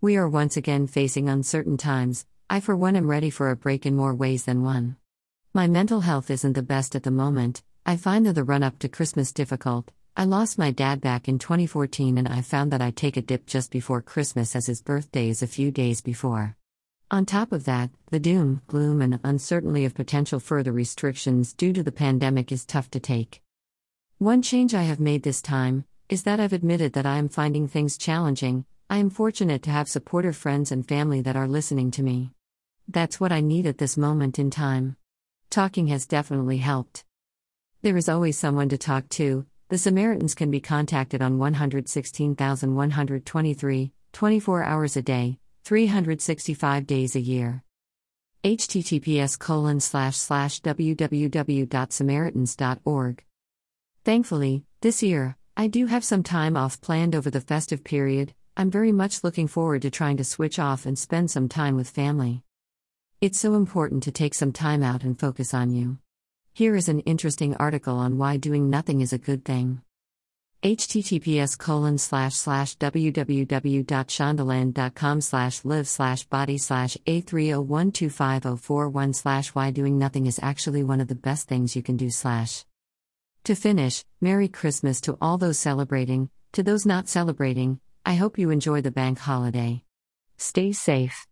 We are once again facing uncertain times. I, for one, am ready for a break in more ways than one. My mental health isn't the best at the moment. I find the run up to Christmas difficult. I lost my dad back in 2014 and I found that I take a dip just before Christmas as his birthday is a few days before. On top of that, the doom, gloom, and uncertainty of potential further restrictions due to the pandemic is tough to take. One change I have made this time is that I've admitted that I am finding things challenging, I am fortunate to have supportive friends and family that are listening to me. That's what I need at this moment in time. Talking has definitely helped. There is always someone to talk to. The Samaritans can be contacted on 116,123, 24 hours a day, 365 days a year. https colon slash slash www.samaritans.org. Thankfully, this year, I do have some time off planned over the festive period, I'm very much looking forward to trying to switch off and spend some time with family. It's so important to take some time out and focus on you. Here is an interesting article on why doing nothing is a good thing. https colon slash slash www.shondaland.com slash live slash body slash a301250441 slash why doing nothing is actually one of the best things you can do slash. To finish, Merry Christmas to all those celebrating, to those not celebrating, I hope you enjoy the bank holiday. Stay safe.